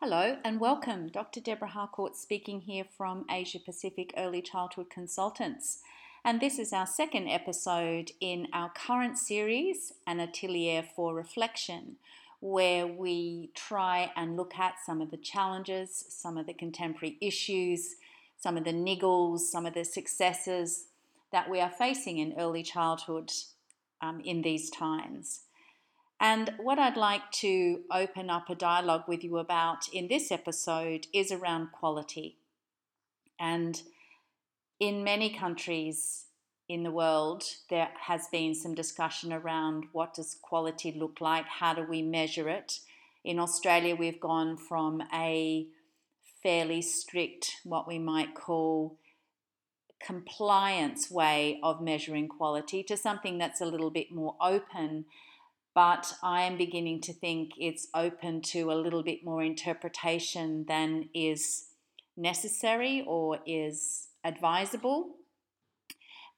Hello and welcome. Dr. Deborah Harcourt speaking here from Asia Pacific Early Childhood Consultants. And this is our second episode in our current series, An Atelier for Reflection, where we try and look at some of the challenges, some of the contemporary issues, some of the niggles, some of the successes that we are facing in early childhood um, in these times. And what I'd like to open up a dialogue with you about in this episode is around quality. And in many countries in the world, there has been some discussion around what does quality look like? How do we measure it? In Australia, we've gone from a fairly strict, what we might call compliance way of measuring quality to something that's a little bit more open. But I am beginning to think it's open to a little bit more interpretation than is necessary or is advisable.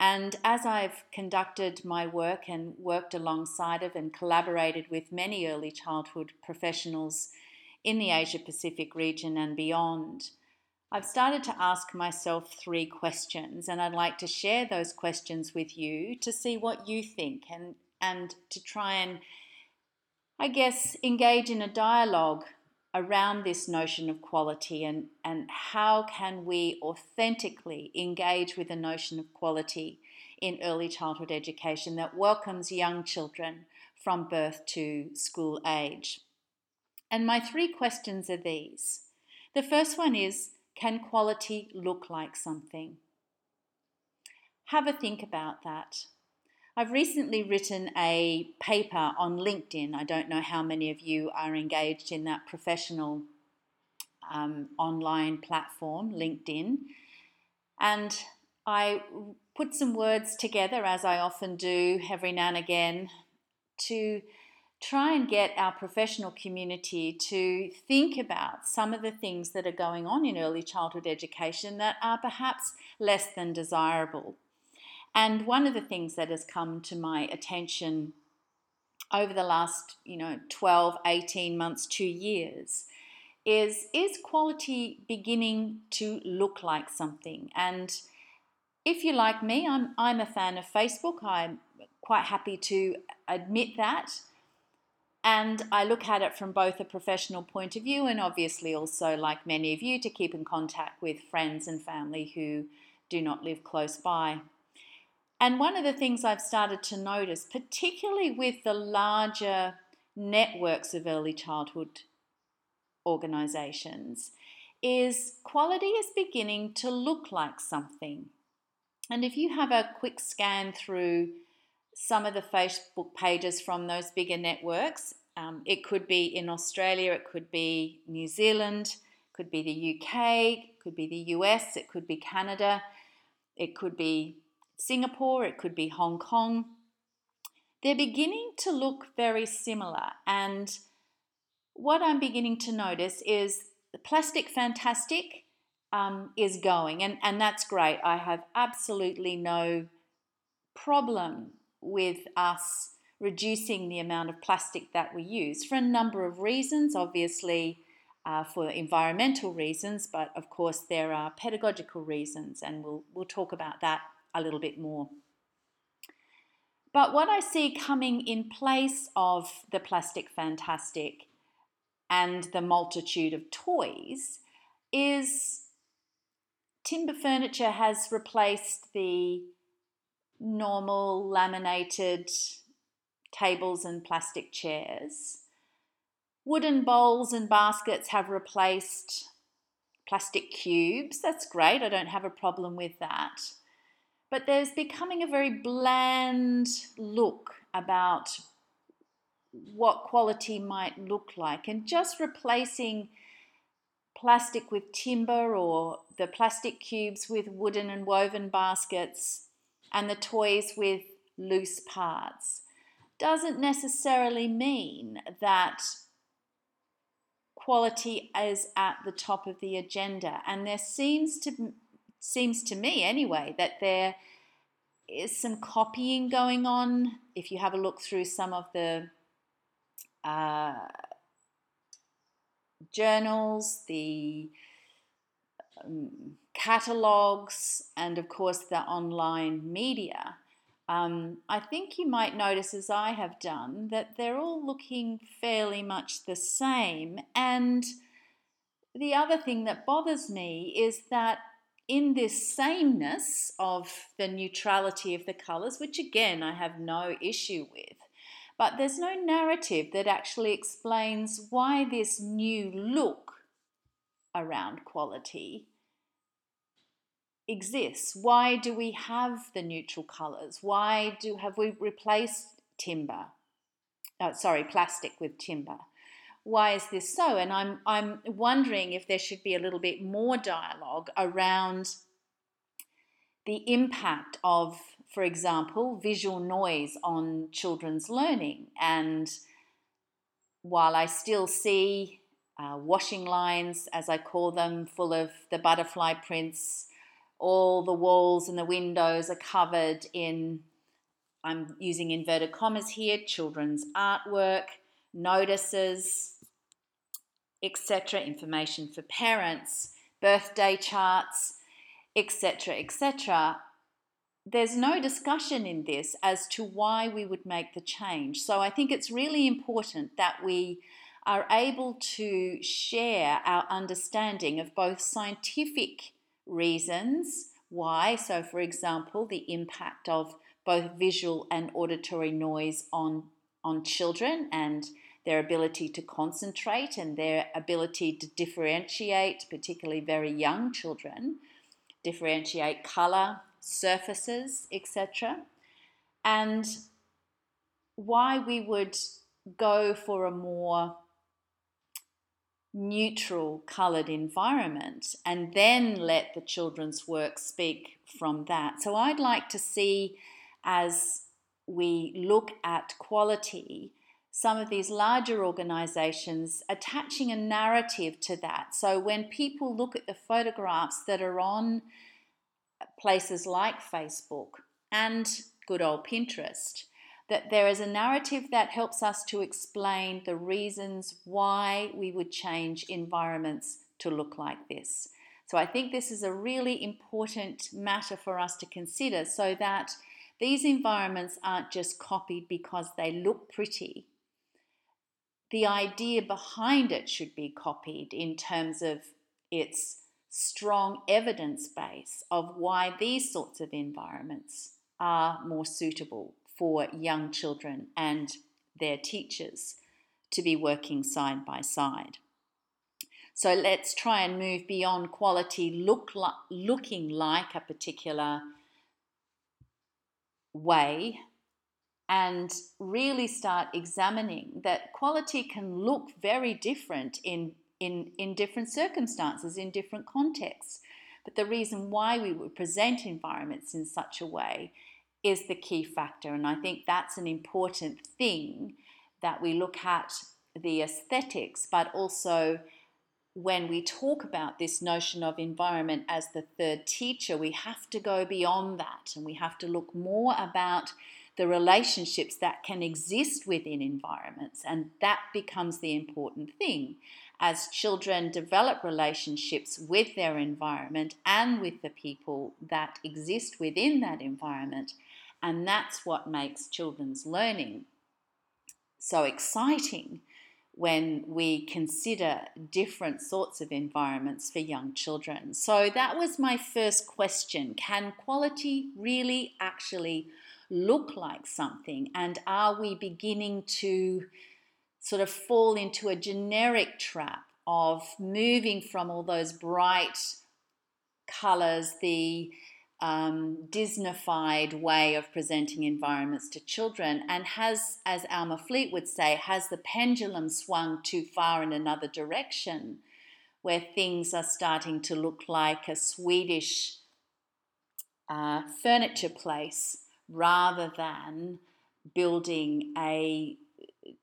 And as I've conducted my work and worked alongside of and collaborated with many early childhood professionals in the Asia Pacific region and beyond, I've started to ask myself three questions, and I'd like to share those questions with you to see what you think and, and to try and, I guess, engage in a dialogue around this notion of quality and, and how can we authentically engage with the notion of quality in early childhood education that welcomes young children from birth to school age. And my three questions are these. The first one is can quality look like something? Have a think about that. I've recently written a paper on LinkedIn. I don't know how many of you are engaged in that professional um, online platform, LinkedIn. And I put some words together, as I often do every now and again, to try and get our professional community to think about some of the things that are going on in early childhood education that are perhaps less than desirable. And one of the things that has come to my attention over the last, you know, 12, 18 months, 2 years is is quality beginning to look like something? And if you're like me, I'm I'm a fan of Facebook. I'm quite happy to admit that. And I look at it from both a professional point of view and obviously also, like many of you, to keep in contact with friends and family who do not live close by. And one of the things I've started to notice, particularly with the larger networks of early childhood organisations, is quality is beginning to look like something. And if you have a quick scan through some of the Facebook pages from those bigger networks. Um, it could be in Australia, it could be New Zealand, could be the UK, could be the US, it could be Canada, it could be Singapore, it could be Hong Kong. They're beginning to look very similar. And what I'm beginning to notice is the plastic fantastic um, is going, and, and that's great. I have absolutely no problem with us reducing the amount of plastic that we use for a number of reasons. Obviously, uh, for environmental reasons, but of course there are pedagogical reasons, and we'll we'll talk about that a little bit more. But what I see coming in place of the plastic fantastic and the multitude of toys is timber furniture has replaced the normal laminated tables and plastic chairs. Wooden bowls and baskets have replaced plastic cubes. That's great, I don't have a problem with that. But there's becoming a very bland look about what quality might look like, and just replacing plastic with timber or the plastic cubes with wooden and woven baskets and the toys with loose parts doesn't necessarily mean that quality is at the top of the agenda. And there seems to seems to me anyway that there is some copying going on if you have a look through some of the uh, journals, the um, catalogs, and of course the online media, um, I think you might notice, as I have done, that they're all looking fairly much the same. And the other thing that bothers me is that in this sameness of the neutrality of the colours, which again I have no issue with, but there's no narrative that actually explains why this new look around quality exists. Why do we have the neutral colours? Why do have we replaced timber? Oh, sorry, plastic with timber. Why is this so? And I'm I'm wondering if there should be a little bit more dialogue around the impact of, for example, visual noise on children's learning. And while I still see uh, washing lines, as I call them, full of the butterfly prints all the walls and the windows are covered in, I'm using inverted commas here, children's artwork, notices, etc., information for parents, birthday charts, etc., etc. There's no discussion in this as to why we would make the change. So I think it's really important that we are able to share our understanding of both scientific reasons why. So, for example, the impact of both visual and auditory noise on, on children and their ability to concentrate and their ability to differentiate, particularly very young children, differentiate color, surfaces, etc. And why we would go for a more neutral coloured environment and then let the children's work speak from that. So I'd like to see as we look at quality, some of these larger organizations attaching a narrative to that. So when people look at the photographs that are on places like Facebook and good old Pinterest, that there is a narrative that helps us to explain the reasons why we would change environments to look like this. So I think this is a really important matter for us to consider so that these environments aren't just copied because they look pretty. The idea behind it should be copied in terms of its strong evidence base of why these sorts of environments are more suitable for young children and their teachers to be working side by side. So let's try and move beyond quality look li- looking like a particular way and really start examining that quality can look very different in, in, in different circumstances, in different contexts. But the reason why we would present environments in such a way is the key factor. And I think that's an important thing that we look at the aesthetics, but also when we talk about this notion of environment as the third teacher, we have to go beyond that and we have to look more about the relationships that can exist within environments. And that becomes the important thing. As children develop relationships with their environment and with the people that exist within that environment, and that's what makes children's learning so exciting when we consider different sorts of environments for young children. So that was my first question. Can quality really actually look like something? And are we beginning to sort of fall into a generic trap of moving from all those bright colors, the um, Disneyfied way of presenting environments to children, and has, as Alma Fleet would say, has the pendulum swung too far in another direction, where things are starting to look like a Swedish uh, furniture place rather than building a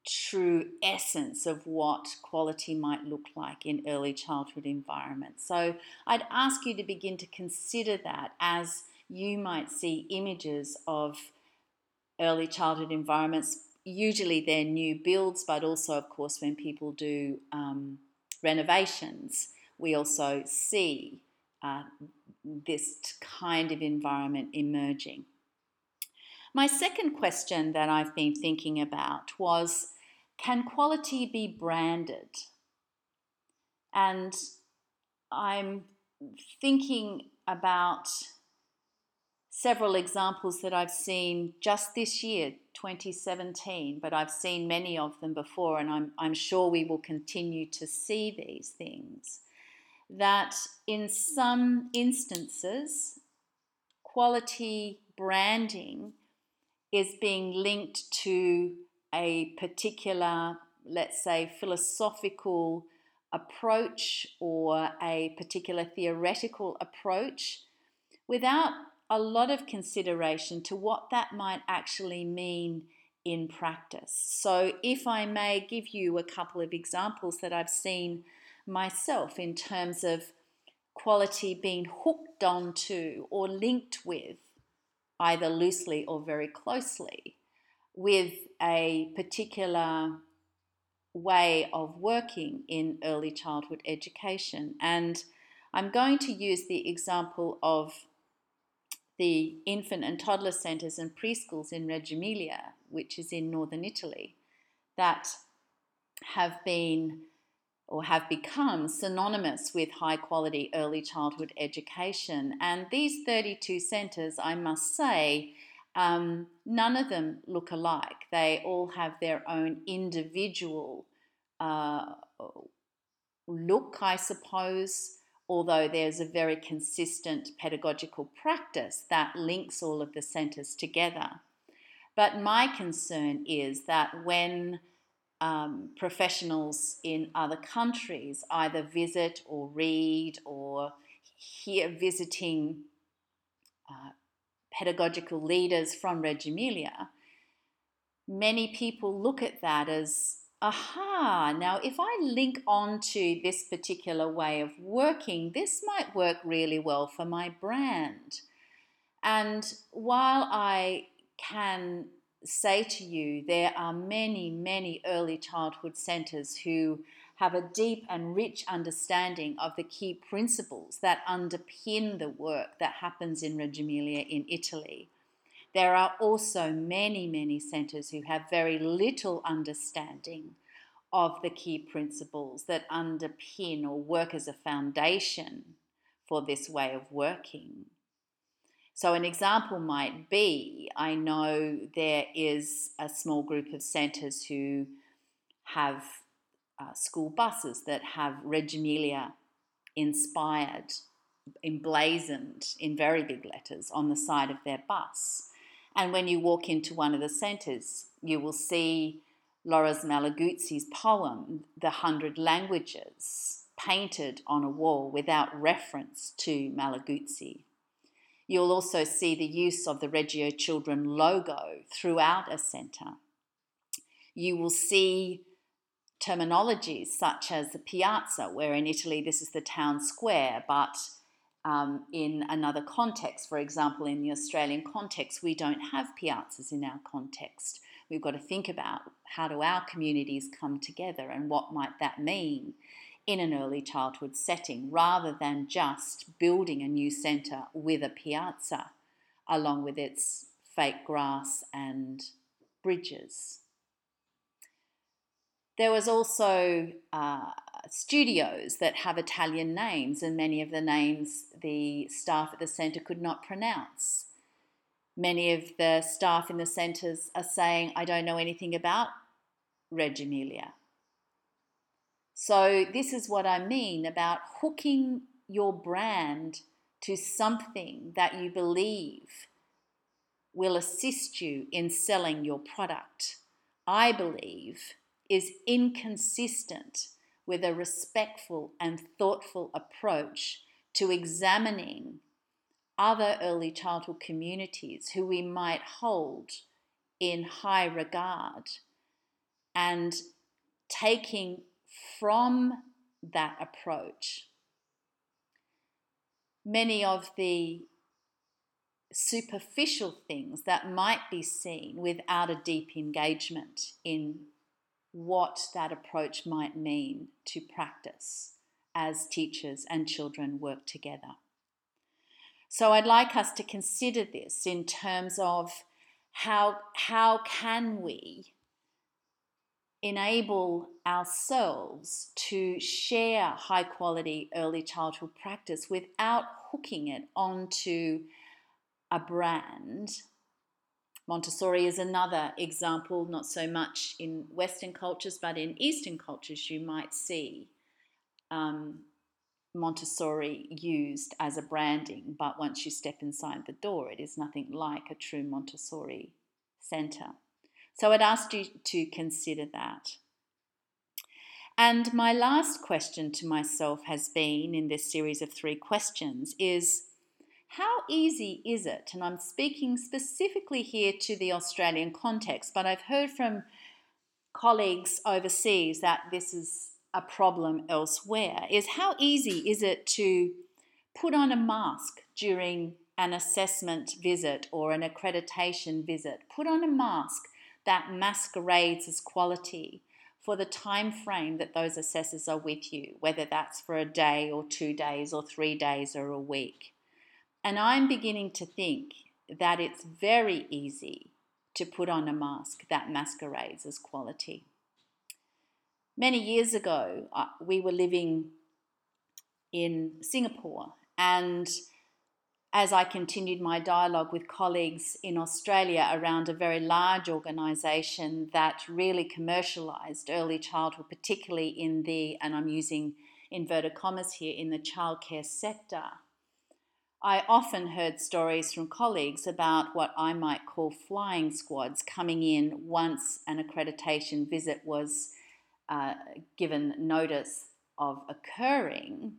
true essence of what quality might look like in early childhood environments. So I'd ask you to begin to consider that as you might see images of early childhood environments. Usually they're new builds, but also, of course, when people do um, renovations, we also see uh, this kind of environment emerging. My second question that I've been thinking about was can quality be branded? And I'm thinking about several examples that I've seen just this year, 2017, but I've seen many of them before, and I'm, I'm sure we will continue to see these things. That in some instances, quality branding is being linked to a particular, let's say, philosophical approach or a particular theoretical approach without a lot of consideration to what that might actually mean in practice. So, if I may give you a couple of examples that I've seen myself in terms of quality being hooked onto or linked with, either loosely or very closely, with a particular way of working in early childhood education. And I'm going to use the example of the infant and toddler centres and preschools in Reggio Emilia, which is in northern Italy, that have been or have become synonymous with high quality early childhood education. And these 32 centres, I must say, um, none of them look alike. They all have their own individual uh, look, I suppose, although there's a very consistent pedagogical practice that links all of the centres together. But my concern is that when um, professionals in other countries either visit or read or hear visiting uh, pedagogical leaders from Reggio Emilia, many people look at that as aha, now if I link on to this particular way of working, this might work really well for my brand. And while I can say to you, there are many, many early childhood centres who have a deep and rich understanding of the key principles that underpin the work that happens in Reggio Emilia in Italy. There are also many, many centres who have very little understanding of the key principles that underpin or work as a foundation for this way of working. So, an example might be I know there is a small group of centres who have uh, school buses that have Reggio inspired, emblazoned in very big letters on the side of their bus. And when you walk into one of the centres, you will see Loris Malaguzzi's poem, The Hundred Languages, painted on a wall without reference to Malaguzzi. You'll also see the use of the Reggio Children logo throughout a centre. You will see terminologies such as the piazza, where in Italy this is the town square, but um, in another context, for example, in the Australian context, we don't have piazzas in our context. We've got to think about how do our communities come together and what might that mean in an early childhood setting rather than just building a new centre with a piazza along with its fake grass and bridges. There was also uh, studios that have Italian names, and many of the names the staff at the centre could not pronounce. Many of the staff in the centres are saying, I don't know anything about Reggio Emilia. So, this is what I mean about hooking your brand to something that you believe will assist you in selling your product. I believe is inconsistent with a respectful and thoughtful approach to examining other early childhood communities who we might hold in high regard and taking from that approach many of the superficial things that might be seen without a deep engagement in what that approach might mean to practice as teachers and children work together. So I'd like us to consider this in terms of how, how can we enable ourselves to share high quality early childhood practice without hooking it onto a brand. Montessori is another example, not so much in Western cultures, but in Eastern cultures, you might see um, Montessori used as a branding, but once you step inside the door, it is nothing like a true Montessori centre. So I'd ask you to consider that. And my last question to myself has been in this series of three questions is how easy is it? And I'm speaking specifically here to the Australian context, but I've heard from colleagues overseas that this is a problem elsewhere. Is how easy is it to put on a mask during an assessment visit or an accreditation visit? Put on a mask that masquerades as quality for the time frame that those assessors are with you, whether that's for a day or two days or three days or a week. And I'm beginning to think that it's very easy to put on a mask that masquerades as quality. Many years ago, uh, we were living in Singapore and as I continued my dialogue with colleagues in Australia around a very large organisation that really commercialised early childhood, particularly in the, and I'm using inverted commas here, in the childcare sector. I often heard stories from colleagues about what I might call flying squads coming in once an accreditation visit was uh, given notice of occurring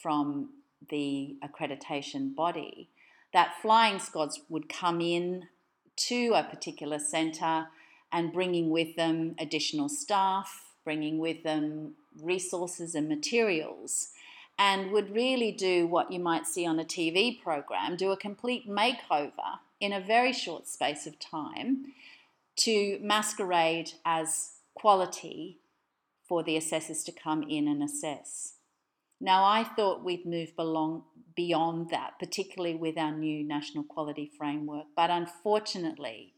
from the accreditation body, that flying squads would come in to a particular centre and bringing with them additional staff, bringing with them resources and materials, and would really do what you might see on a TV program do a complete makeover in a very short space of time to masquerade as quality for the assessors to come in and assess. Now, I thought we'd move belong, beyond that, particularly with our new national quality framework, but unfortunately,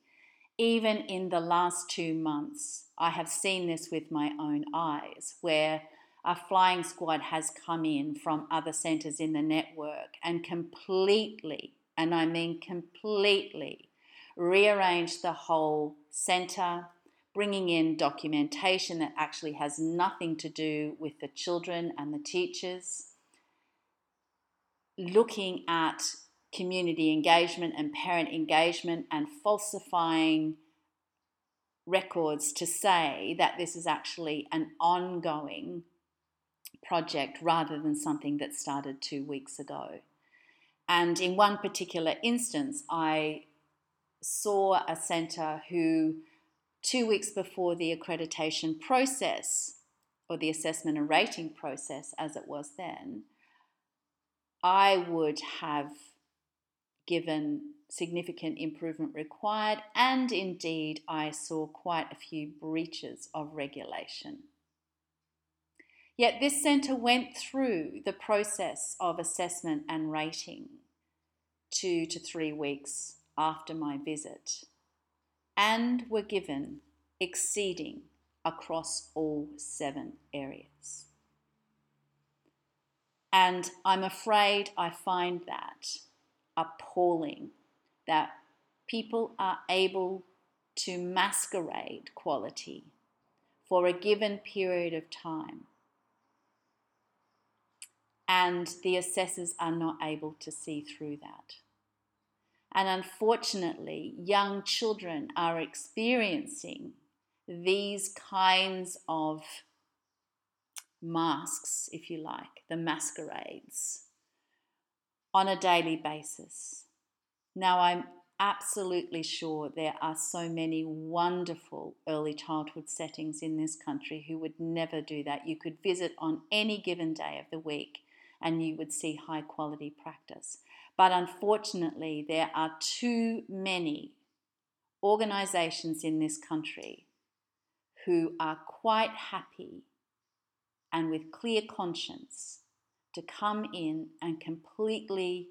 even in the last two months, I have seen this with my own eyes, where a flying squad has come in from other centres in the network and completely, and I mean completely, rearranged the whole centre, bringing in documentation that actually has nothing to do with the children and the teachers, looking at community engagement and parent engagement and falsifying records to say that this is actually an ongoing project rather than something that started two weeks ago. And in one particular instance, I saw a centre who two weeks before the accreditation process or the assessment and rating process as it was then, I would have given significant improvement required, and indeed, I saw quite a few breaches of regulation. Yet, this centre went through the process of assessment and rating two to three weeks after my visit and were given exceeding across all seven areas. And I'm afraid I find that appalling that people are able to masquerade quality for a given period of time. And the assessors are not able to see through that. And unfortunately, young children are experiencing these kinds of masks, if you like, the masquerades, on a daily basis. Now, I'm absolutely sure there are so many wonderful early childhood settings in this country who would never do that. You could visit on any given day of the week and you would see high quality practice. But unfortunately, there are too many organizations in this country who are quite happy and with clear conscience to come in and completely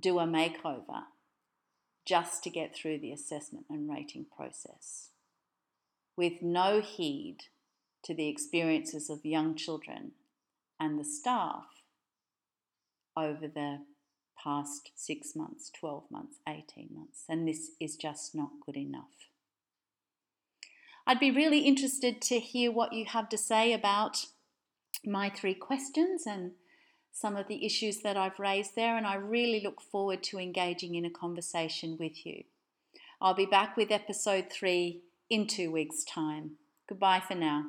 do a makeover just to get through the assessment and rating process with no heed to the experiences of young children and the staff over the past six months, 12 months, 18 months. And this is just not good enough. I'd be really interested to hear what you have to say about my three questions and some of the issues that I've raised there, and I really look forward to engaging in a conversation with you. I'll be back with episode three in two weeks' time. Goodbye for now.